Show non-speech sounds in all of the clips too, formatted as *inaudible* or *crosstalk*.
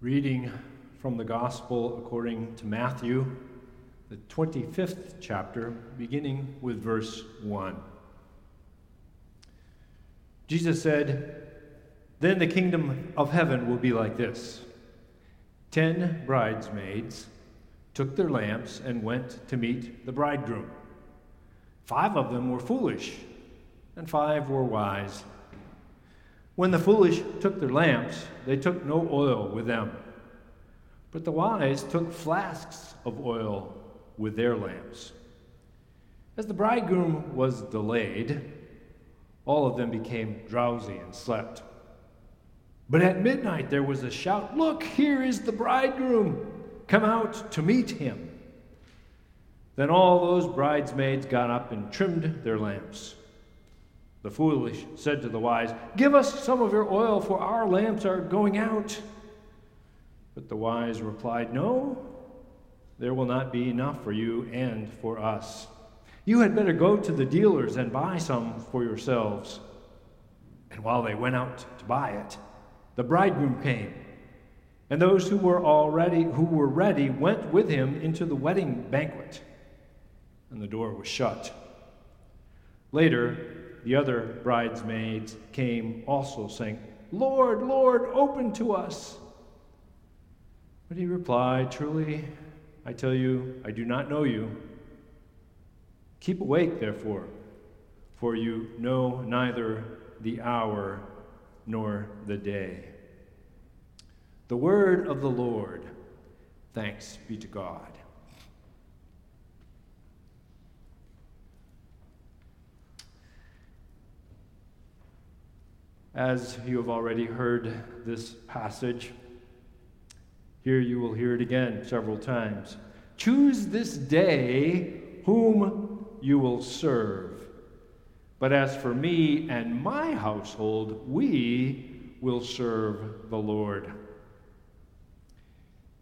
Reading from the Gospel according to Matthew, the 25th chapter, beginning with verse 1. Jesus said, Then the kingdom of heaven will be like this Ten bridesmaids took their lamps and went to meet the bridegroom. Five of them were foolish, and five were wise. When the foolish took their lamps, they took no oil with them. But the wise took flasks of oil with their lamps. As the bridegroom was delayed, all of them became drowsy and slept. But at midnight there was a shout Look, here is the bridegroom! Come out to meet him. Then all those bridesmaids got up and trimmed their lamps. The foolish said to the wise, Give us some of your oil, for our lamps are going out. But the wise replied, No, there will not be enough for you and for us. You had better go to the dealers and buy some for yourselves. And while they went out to buy it, the bridegroom came. And those who were already who were ready went with him into the wedding banquet. And the door was shut. Later, the other bridesmaids came also, saying, Lord, Lord, open to us. But he replied, Truly, I tell you, I do not know you. Keep awake, therefore, for you know neither the hour nor the day. The word of the Lord. Thanks be to God. As you have already heard this passage, here you will hear it again several times. Choose this day whom you will serve. But as for me and my household, we will serve the Lord.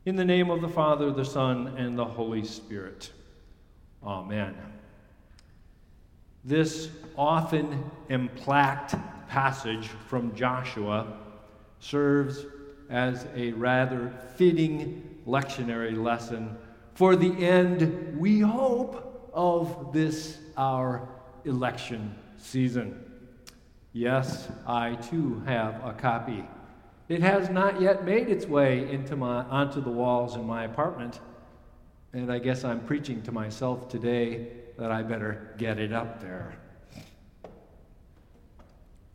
In the name of the Father, the Son, and the Holy Spirit. Amen. This often emplacked passage from Joshua serves as a rather fitting lectionary lesson for the end, we hope, of this our election season. Yes, I too have a copy. It has not yet made its way into my, onto the walls in my apartment, and I guess I'm preaching to myself today that I better get it up there.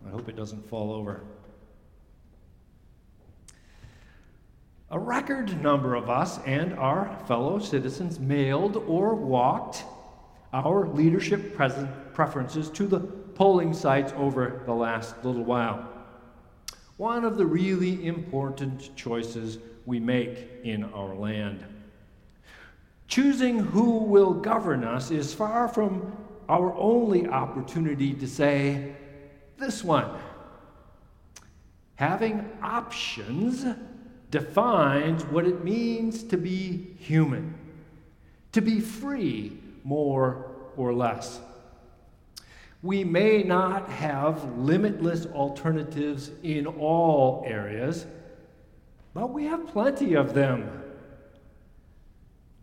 I hope it doesn't fall over. A record number of us and our fellow citizens mailed or walked our leadership preferences to the polling sites over the last little while. One of the really important choices we make in our land. Choosing who will govern us is far from our only opportunity to say, this one. Having options defines what it means to be human, to be free, more or less. We may not have limitless alternatives in all areas, but we have plenty of them.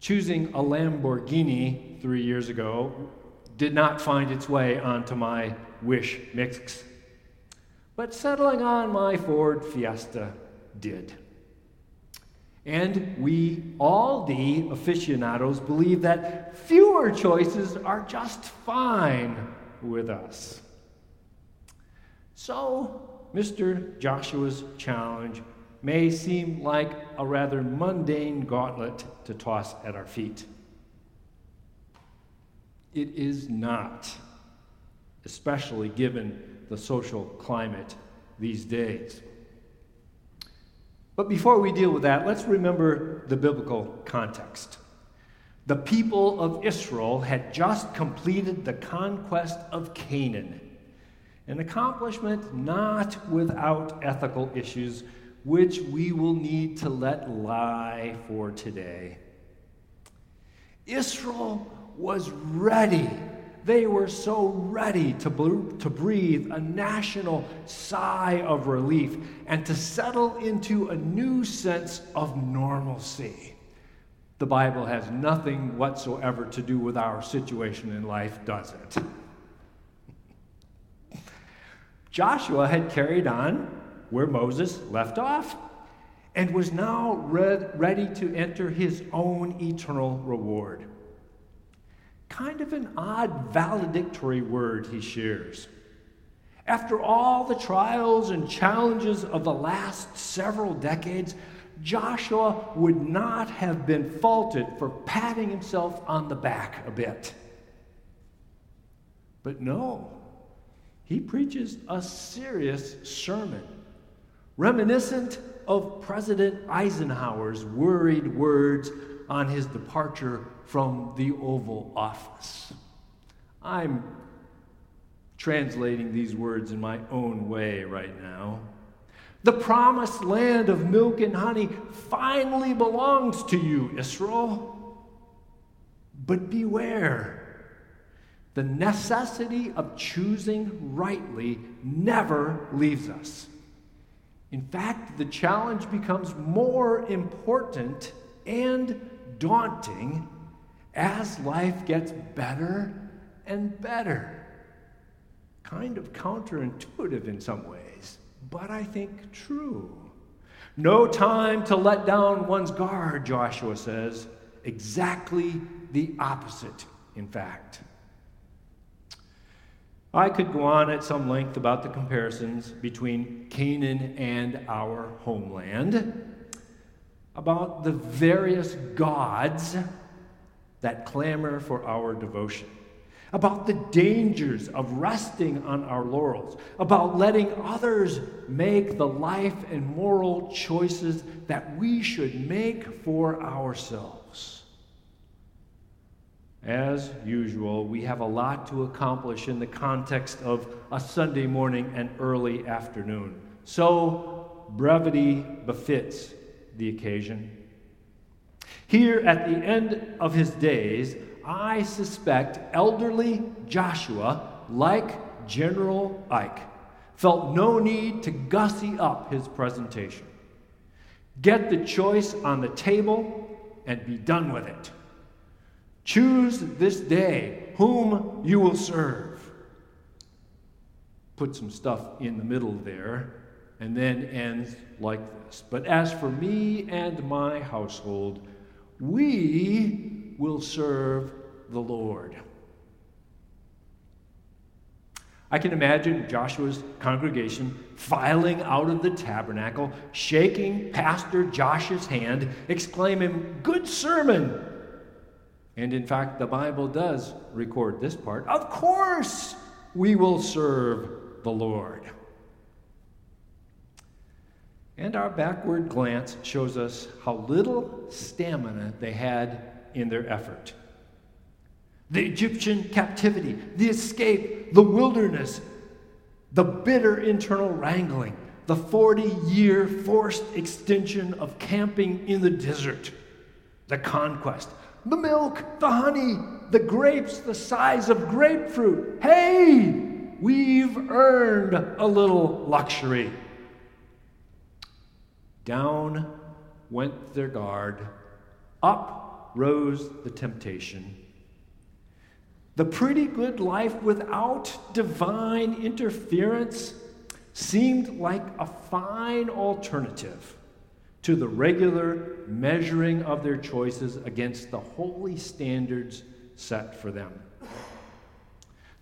Choosing a Lamborghini three years ago did not find its way onto my wish mix, but settling on my Ford Fiesta did. And we, all the aficionados, believe that fewer choices are just fine with us. So, Mr. Joshua's challenge may seem like a rather mundane gauntlet to toss at our feet. It is not, especially given the social climate these days. But before we deal with that, let's remember the biblical context. The people of Israel had just completed the conquest of Canaan, an accomplishment not without ethical issues, which we will need to let lie for today. Israel was ready They were so ready to, to breathe a national sigh of relief and to settle into a new sense of normalcy. The Bible has nothing whatsoever to do with our situation in life, does it? *laughs* Joshua had carried on where Moses left off and was now ready to enter his own eternal reward. Kind of an odd valedictory word he shares. After all the trials and challenges of the last several decades, Joshua would not have been faulted for patting himself on the back a bit. But no, he preaches a serious sermon, reminiscent of President Eisenhower's worried words on his departure from the Oval Office. I'm translating these words in my own way right now. The promised land of milk and honey finally belongs to you, Israel. But beware. The necessity of choosing rightly never leaves us. In fact, the challenge becomes more important and daunting as life gets better and better. Kind of counterintuitive in some ways, but I think true. No time to let down one's guard, Joshua says. Exactly the opposite, in fact. I could go on at some length about the comparisons between Canaan and our homeland, about the various gods that clamor for our devotion, about the dangers of resting on our laurels, about letting others make the life and moral choices that we should make for ourselves. As usual, we have a lot to accomplish in the context of a Sunday morning and early afternoon. So, brevity befits the occasion. Here at the end of his days, I suspect elderly Joshua, like General Ike, felt no need to gussy up his presentation. Get the choice on the table and be done with it. Choose this day whom you will serve. Put some stuff in the middle there, and then ends like this. But as for me and my household, we will serve the Lord. I can imagine Joshua's congregation filing out of the tabernacle, shaking Pastor Josh's hand, exclaiming, Good sermon! And in fact, the Bible does record this part. Of course, we will serve the Lord. And our backward glance shows us how little stamina they had in their effort. The Egyptian captivity, the escape, the wilderness, the bitter internal wrangling, the 40 year forced extension of camping in the desert, the conquest, the milk, the honey, the grapes the size of grapefruit. Hey, we've earned a little luxury. Down went their guard, up rose the temptation. The pretty good life without divine interference seemed like a fine alternative to the regular measuring of their choices against the holy standards set for them.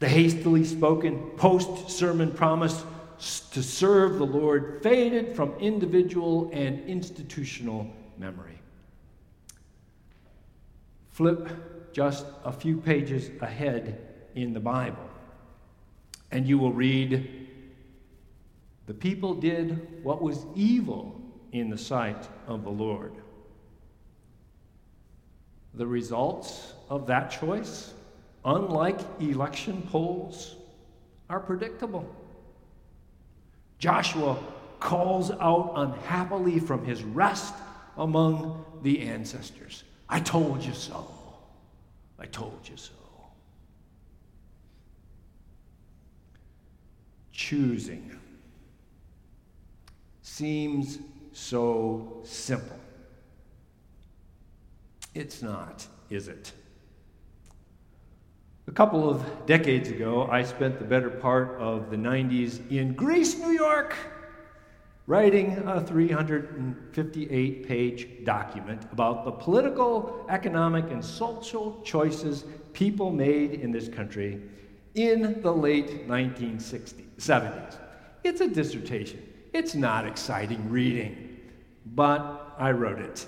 The hastily spoken post sermon promise to serve the Lord faded from individual and institutional memory. Flip just a few pages ahead in the Bible, and you will read The people did what was evil in the sight of the Lord. The results of that choice, unlike election polls, are predictable. Joshua calls out unhappily from his rest among the ancestors I told you so. I told you so. Choosing seems so simple. It's not, is it? A couple of decades ago, I spent the better part of the 90s in Greece, New York, writing a 358 page document about the political, economic, and social choices people made in this country in the late 1970s. It's a dissertation. It's not exciting reading, but I wrote it.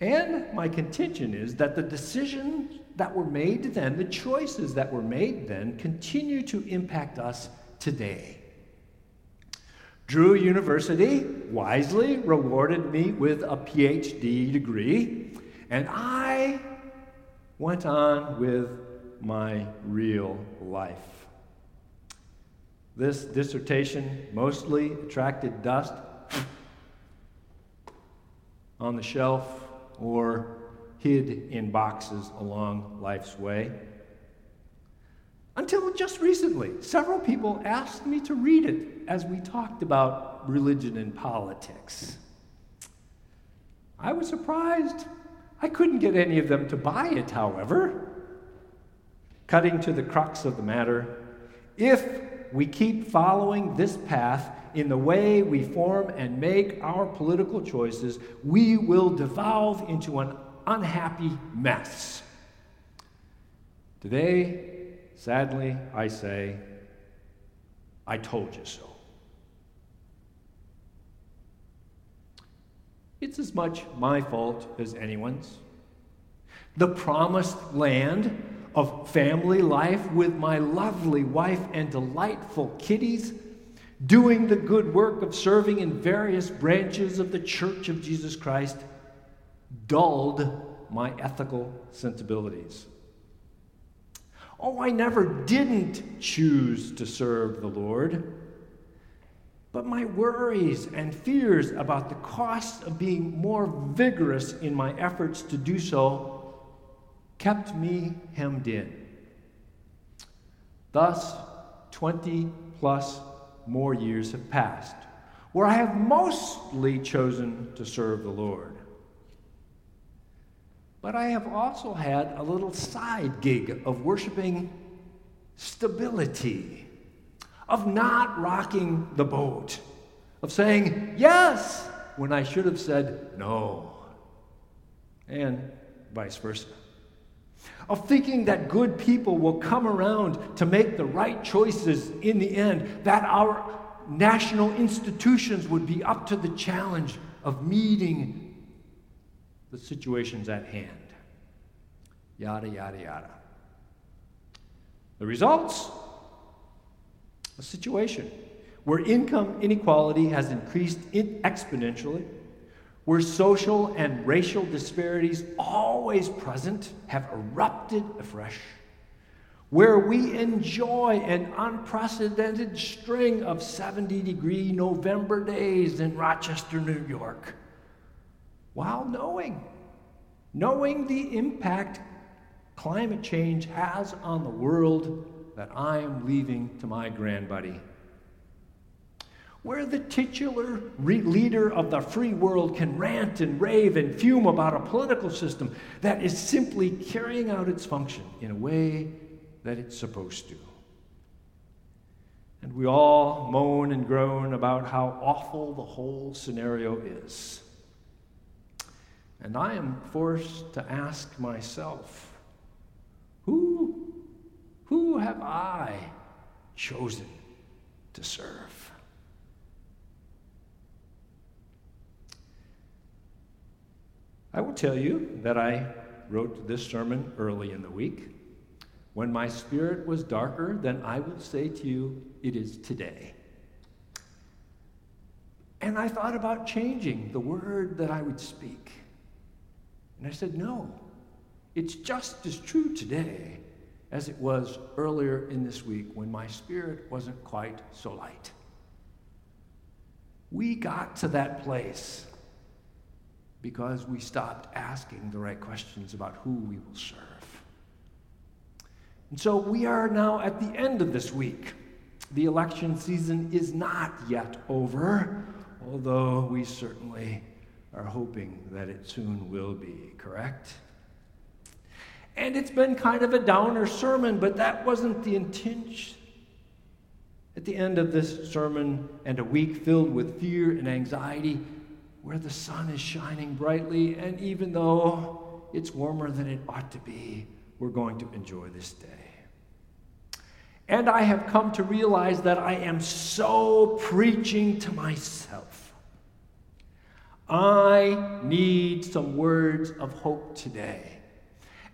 And my contention is that the decisions that were made then, the choices that were made then, continue to impact us today. Drew University wisely rewarded me with a PhD degree, and I went on with my real life. This dissertation mostly attracted dust on the shelf or hid in boxes along life's way. Until just recently, several people asked me to read it as we talked about religion and politics. I was surprised. I couldn't get any of them to buy it, however. Cutting to the crux of the matter, if we keep following this path in the way we form and make our political choices, we will devolve into an unhappy mess. Today, sadly, I say, I told you so. It's as much my fault as anyone's. The promised land of family life with my lovely wife and delightful kitties, doing the good work of serving in various branches of the Church of Jesus Christ, dulled my ethical sensibilities. Oh, I never didn't choose to serve the Lord. But my worries and fears about the cost of being more vigorous in my efforts to do so kept me hemmed in. Thus, 20 plus more years have passed, where I have mostly chosen to serve the Lord. But I have also had a little side gig of worshiping stability, of not rocking the boat, of saying yes when I should have said no, and vice versa. Of thinking that good people will come around to make the right choices in the end, that our national institutions would be up to the challenge of meeting the situations at hand. Yada, yada, yada. The results? A situation where income inequality has increased exponentially where social and racial disparities, always present, have erupted afresh, where we enjoy an unprecedented string of 70 degree November days in Rochester, New York, while knowing, knowing the impact climate change has on the world that I am leaving to my grandbuddy where the titular re- leader of the free world can rant and rave and fume about a political system that is simply carrying out its function in a way that it's supposed to. And we all moan and groan about how awful the whole scenario is. And I am forced to ask myself, who, who have I chosen to serve? I will tell you that I wrote this sermon early in the week. When my spirit was darker, then I will say to you, it is today. And I thought about changing the word that I would speak. And I said, no, it's just as true today as it was earlier in this week when my spirit wasn't quite so light. We got to that place because we stopped asking the right questions about who we will serve. And so we are now at the end of this week. the election season is not yet over, although we certainly are hoping that it soon will be, correct? And it's been kind of a downer sermon, but that wasn't the intention. At the end of this sermon, and a week filled with fear and anxiety, where the sun is shining brightly, and even though it's warmer than it ought to be, we're going to enjoy this day. And I have come to realize that I am so preaching to myself. I need some words of hope today.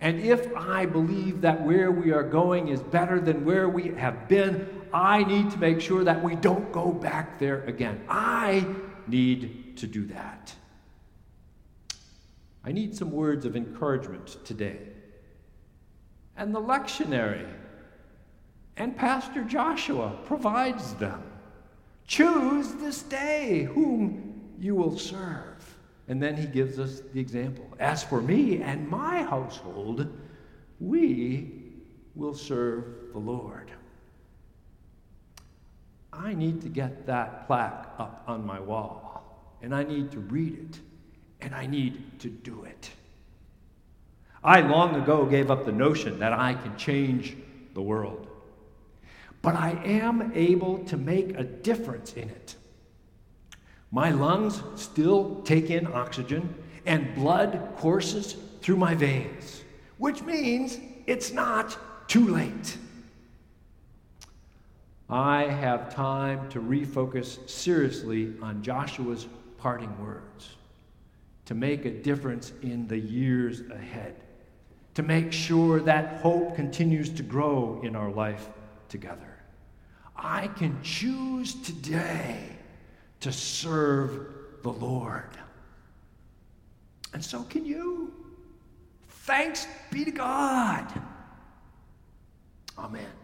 And if I believe that where we are going is better than where we have been, I need to make sure that we don't go back there again. I need to do that. I need some words of encouragement today. And the lectionary and Pastor Joshua provides them. Choose this day whom you will serve. And then he gives us the example. As for me and my household, we will serve the Lord. I need to get that plaque up on my wall, and I need to read it, and I need to do it. I long ago gave up the notion that I can change the world, but I am able to make a difference in it. My lungs still take in oxygen, and blood courses through my veins, which means it's not too late. I have time to refocus seriously on Joshua's parting words, to make a difference in the years ahead, to make sure that hope continues to grow in our life together. I can choose today to serve the Lord. And so can you. Thanks be to God. Amen.